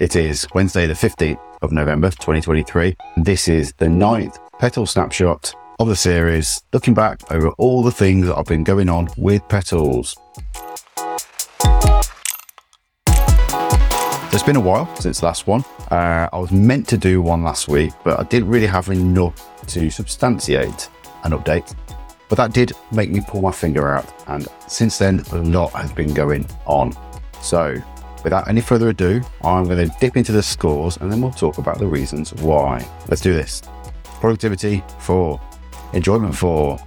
It is Wednesday, the 15th of November, 2023. This is the ninth Petal Snapshot of the series, looking back over all the things that have been going on with Petals. So it's been a while since last one. Uh, I was meant to do one last week, but I didn't really have enough to substantiate an update. But that did make me pull my finger out, and since then, a lot has been going on. So, without any further ado, I'm going to dip into the scores and then we'll talk about the reasons why. Let's do this. Productivity, four. Enjoyment, four.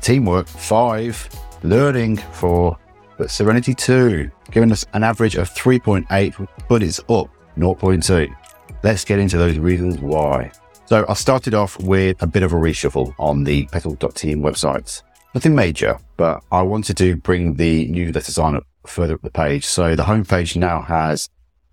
Teamwork, five. Learning, four. But Serenity, two. Giving us an average of 3.8, but it's up 0.2. Let's get into those reasons why. So I started off with a bit of a reshuffle on the petals.team websites. Nothing major, but I wanted to bring the newsletter sign up further up the page. So the homepage now has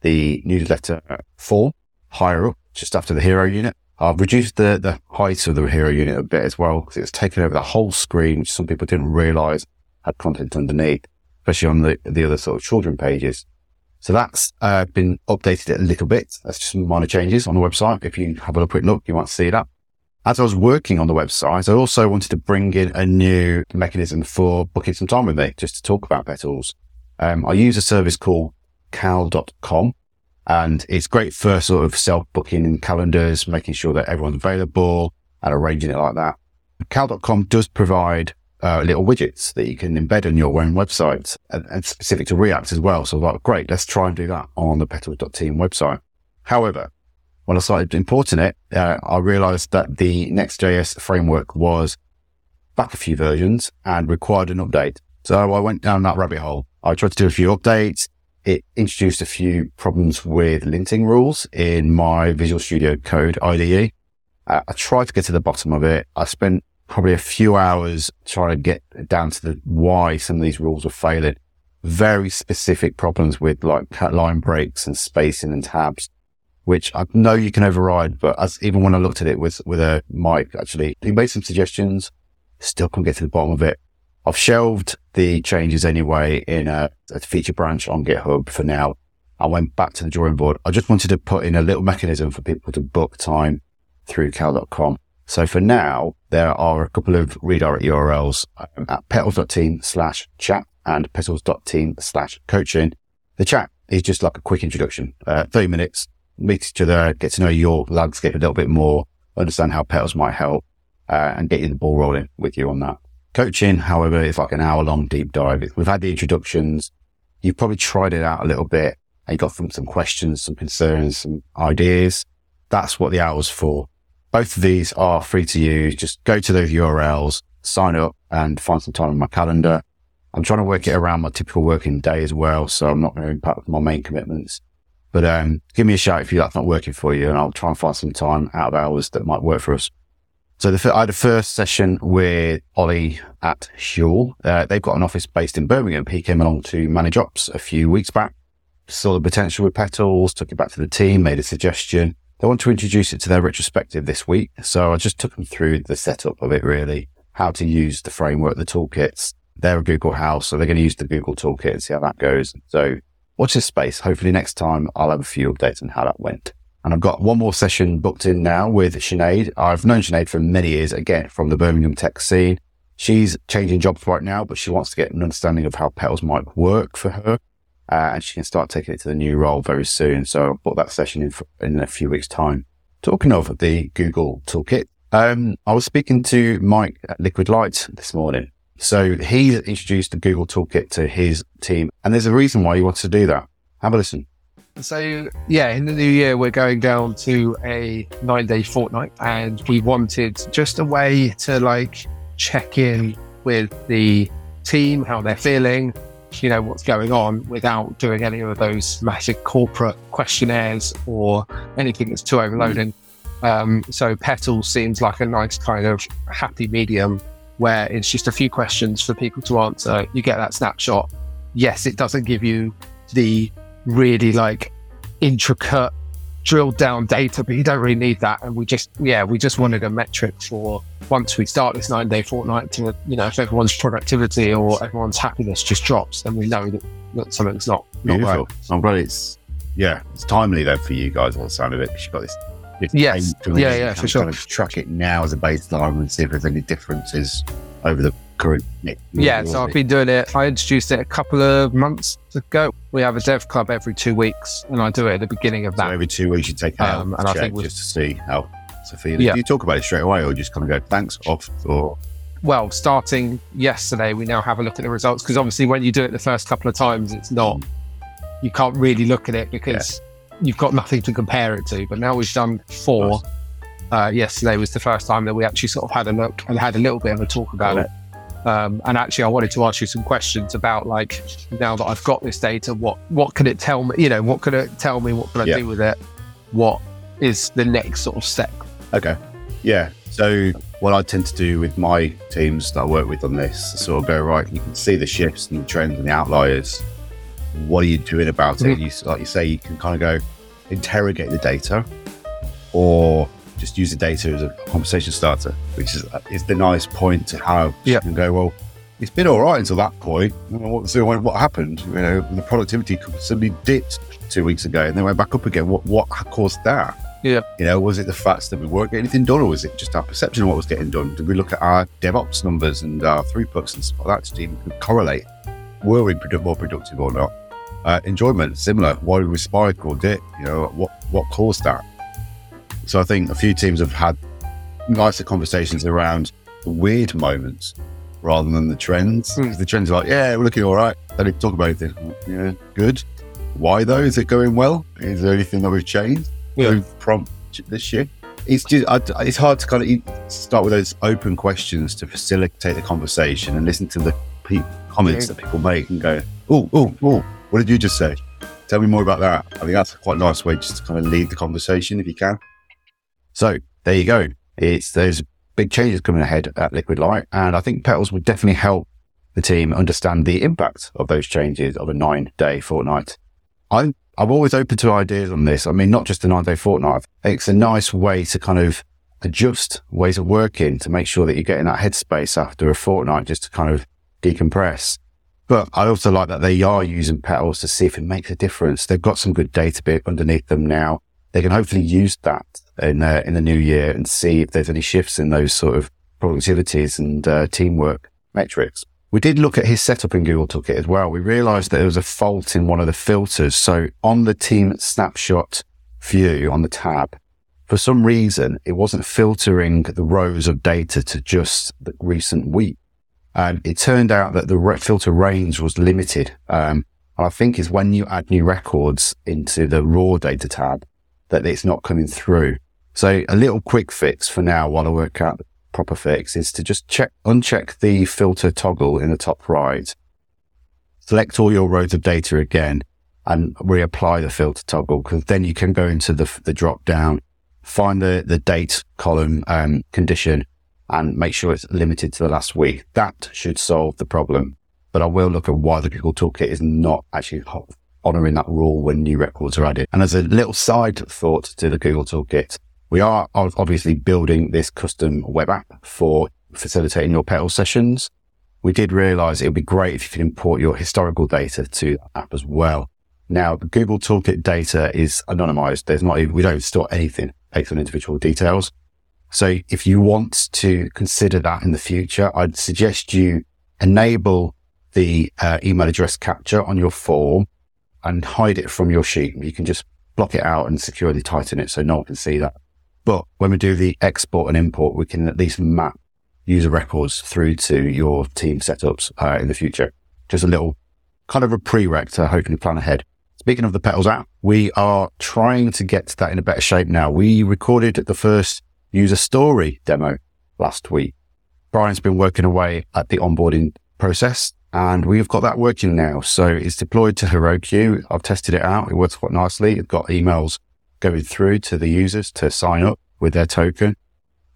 the newsletter form higher up, just after the hero unit. I've reduced the, the height of the hero unit a bit as well because it's taken over the whole screen, which some people didn't realize had content underneath, especially on the, the other sort of children pages. So that's uh, been updated a little bit. That's just some minor changes on the website. If you have a quick look, you might see that. As I was working on the website, I also wanted to bring in a new mechanism for booking some time with me, just to talk about petals. Um, I use a service called cal.com and it's great for sort of self-booking and calendars, making sure that everyone's available and arranging it like that. Cal.com does provide uh, little widgets that you can embed on your own website and, and specific to React as well. So I like, great, let's try and do that on the petals.team website. However, when I started importing it, uh, I realized that the Next.js framework was back a few versions and required an update. So I went down that rabbit hole. I tried to do a few updates. It introduced a few problems with linting rules in my Visual Studio Code IDE. Uh, I tried to get to the bottom of it. I spent probably a few hours trying to get down to the why some of these rules were failing. Very specific problems with like line breaks and spacing and tabs, which I know you can override, but as even when I looked at it with, with a Mike, actually, he made some suggestions, still couldn't get to the bottom of it. I've shelved the changes anyway in a, a feature branch on GitHub for now. I went back to the drawing board. I just wanted to put in a little mechanism for people to book time through cal.com. So for now, there are a couple of redirect URLs um, at petals.team slash chat and petals.team slash coaching. The chat is just like a quick introduction, uh, 30 minutes, meet each other, get to know your landscape a little bit more, understand how petals might help, uh, and get you the ball rolling with you on that. Coaching, however, is like an hour long deep dive. We've had the introductions. You've probably tried it out a little bit and you got some, some questions, some concerns, some ideas. That's what the hour's for. Both of these are free to use. Just go to those URLs, sign up and find some time in my calendar. I'm trying to work it around my typical working day as well. So I'm not going to impact my main commitments, but, um, give me a shout if you, that's not working for you and I'll try and find some time out of hours that might work for us. So the, I had a first session with Ollie at Huel. Uh, they've got an office based in Birmingham. He came along to manage ops a few weeks back, saw the potential with petals, took it back to the team, made a suggestion. They want to introduce it to their retrospective this week. So I just took them through the setup of it really, how to use the framework, the toolkits. They're a Google house, so they're going to use the Google toolkit and see how that goes. So watch this space. Hopefully next time I'll have a few updates on how that went. And I've got one more session booked in now with Sinead. I've known Sinead for many years, again, from the Birmingham tech scene. She's changing jobs right now, but she wants to get an understanding of how petals might work for her uh, and she can start taking it to the new role very soon. So I'll put that session in, for, in a few weeks time. Talking of the Google toolkit, um, I was speaking to Mike at Liquid Light this morning. So he introduced the Google toolkit to his team and there's a reason why he wants to do that. Have a listen. So yeah, in the new year we're going down to a nine day fortnight and we wanted just a way to like check in with the team, how they're feeling, you know, what's going on without doing any of those massive corporate questionnaires or anything that's too overloading. Um, so Petal seems like a nice kind of happy medium where it's just a few questions for people to answer. You get that snapshot. Yes, it doesn't give you the really like intricate drilled down data, but you don't really need that. And we just, yeah, we just wanted a metric for once we start this nine day fortnight to, you know, if everyone's productivity or everyone's happiness just drops, then we know that, that something's not, not Beautiful. right. I'm glad it's yeah, it's timely then for you guys on the sound of it because you've got this. this Yes. Yeah, yeah, for sure. kind of track it now as a baseline and see if there's any differences over the current. Yeah, so I've been doing it. I introduced it a couple of months ago. We have a dev club every two weeks, and I do it at the beginning of So that. every two weeks you take out Um, and I think just to see how it's feeling. Yeah. Do you talk about it straight away or just kind of go thanks off or Well, starting yesterday, we now have a look at the results because obviously, when you do it the first couple of times, it's not. You can't really look at it because you've got nothing to compare it to. But now we've done four. Uh, yesterday was the first time that we actually sort of had a look and had a little bit of a talk about Cool. it. Um, and actually, I wanted to ask you some questions about like now that I've got this data, what what can it tell me? You know, what can it tell me? What can I Yeah. do with it? What is the next sort of step? Okay. Yeah. So what I tend to do with my teams that I work with on this, is sort of go right. You can see the shifts and the trends and the outliers. What are you doing about it? Mhm. You, like you say, you can kind of go interrogate the data, or just use the data as a conversation starter, which is is the nice point to have. Yeah. Can go well. It's been all right until that point. What, so what happened? You know, the productivity suddenly dipped two weeks ago and then went back up again. What what caused that? Yeah. You know, was it the fact that we weren't getting anything done, or was it just our perception of what was getting done? Did we look at our DevOps numbers and our throughputs and stuff like that to even correlate? Were we more productive or not? Uh, enjoyment, similar. Why did we spike or dip? You know, what what caused that? So I think a few teams have had nicer conversations around the weird moments rather than the trends. Hmm. 'Cause The trends are like, yeah, we're looking all right. They don't talk about anything. Yeah, good. Why though? Is it going well? Is there anything that we've changed? Yeah. We've prompt this year. It's just, I, it's hard to kind of start with those open questions to facilitate the conversation and listen to the pe- comments Yeah. that people make and go, oh, oh, oh, what did you just say? Tell me more about that. I think that's a quite nice way just to kind of lead the conversation if you can. So there you go. It's there's big changes coming ahead at Liquid Light, and I think Petals would definitely help the team understand the impact of those changes of a nine day fortnight. I'm I'm always open to ideas on this. I mean, not just a nine day fortnight. It's a nice way to kind of adjust ways of working to make sure that you're getting that headspace after a fortnight just to kind of decompress. But I also like that they are using petals to see if it makes a difference. They've got some good data bit underneath them now. They can hopefully use that in uh, in the new year and see if there's any shifts in those sort of productivities and uh, teamwork metrics. We did look at his setup in Google Toolkit as well. We realized that there was a fault in one of the filters. So on the team snapshot view on the tab, for some reason, it wasn't filtering the rows of data to just the recent week. And it turned out that the filter range was limited. Um, and I think is when you add new records into the raw data tab that it's not coming through. So a little quick fix for now while I work out the proper fix is to just check, uncheck the filter toggle in the top right, select all your rows of data again and reapply the filter toggle because then you can go into the, the drop down, find the, the date column, um, condition and make sure it's limited to the last week. That should solve the problem. But I will look at why the Google Toolkit is not actually honoring that rule when new records are added. And as a little side thought to the Google Toolkit, we are obviously building this custom web app for facilitating your petal sessions. We did realize it would be great if you could import your historical data to the app as well. Now, the Google Toolkit data is anonymized. There's not even, we don't store anything based on individual details. So if you want to consider that in the future, I'd suggest you enable the uh, email address capture on your form and hide it from your sheet. You can just block it out and securely tighten it so no one can see that. But when we do the export and import, we can at least map user records through to your team setups uh, in the future. Just a little kind of a prereq to hopefully plan ahead. Speaking of the Petals app, we are trying to get that in a better shape now. We recorded the first user story demo last week. Brian's been working away at the onboarding process and we've got that working now. So it's deployed to Heroku. I've tested it out. It works quite nicely. It's got emails going through to the users to sign up with their token.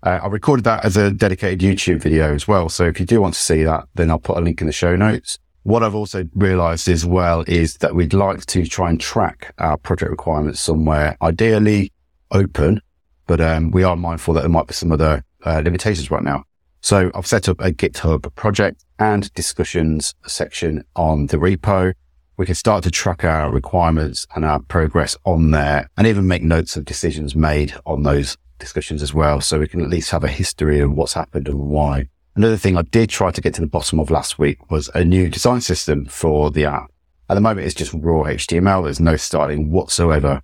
Uh, I recorded that as a dedicated YouTube video as well. So if you do want to see that, then I'll put a link in the show notes. What I've also realized as well is that we'd like to try and track our project requirements somewhere, ideally open, but um, we are mindful that there might be some other uh, limitations right now. So I've set up a GitHub project and discussions section on the repo. We can start to track our requirements and our progress on there and even make notes of decisions made on those discussions as well. So we can at least have a history of what's happened and why. Another thing I did try to get to the bottom of last week was a new design system for the app. At the moment, it's just raw HTML. There's no styling whatsoever.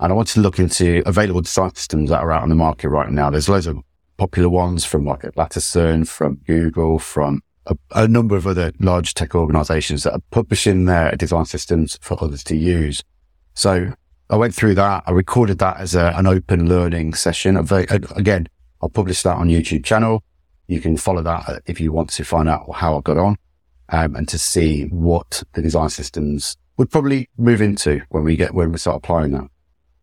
And I want to look into available design systems that are out on the market right now. There's loads of popular ones from like Atlassian, from Google, from a, a, number of other large tech organizations that are publishing their design systems for others to use. So I went through that. I recorded that as a, an open learning session. Again, I'll publish that on YouTube channel. You can follow that if you want to find out how I got on um, and to see what the design systems would probably move into when we get when we start applying that.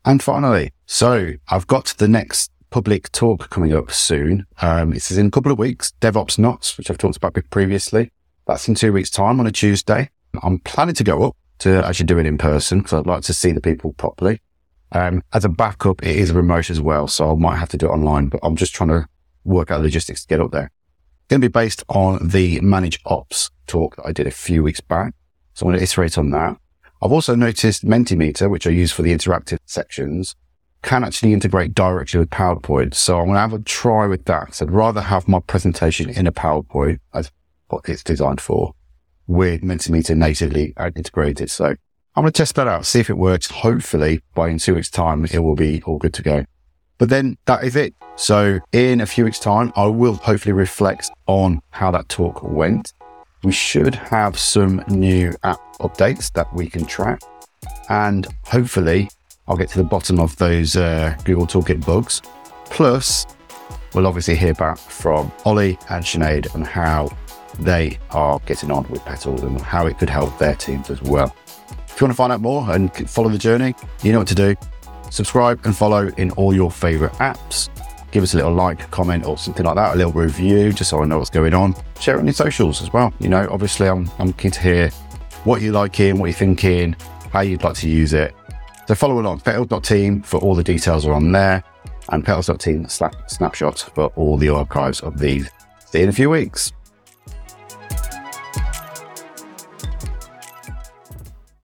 And finally, so I've got the next public talk coming up soon. Um, this is in a couple of weeks, DevOps Notts, which I've talked about previously. That's in two weeks time on a Tuesday. I'm planning to go up to actually do it in person because I'd like to see the people properly. Um, as a backup, it is remote as well. So I might have to do it online, but I'm just trying to work out the logistics to get up there. It's going to be based on the manage ops talk that I did a few weeks back. So I'm going to iterate on that. I've also noticed Mentimeter, which I use for the interactive sections, can actually integrate directly with PowerPoint. So I'm going to have a try with that. So I'd rather have my presentation in a PowerPoint as what it's designed for with Mentimeter natively integrated. So I'm going to test that out, see if it works. Hopefully by in two weeks time, it will be all good to go. But then that is it. So in a few weeks time, I will hopefully reflect on how that talk went. We should have some new app updates that we can track and hopefully I'll get to the bottom of those uh, Google Toolkit bugs. Plus, we'll obviously hear back from Ollie and Sinead on how they are getting on with Petal and how it could help their teams as well. If you want to find out more and follow the journey, you know what to do. Subscribe and follow in all your favorite apps. Give us a little like, comment, or something like that, a little review, just so I know what's going on. Share it on your socials as well. You know, obviously, I'm, I'm keen to hear what you like in, what you're thinking, how you'd like to use it, so follow along, petals.team for all the details are on there, and petals.team snapshot for all the archives of these. See you in a few weeks.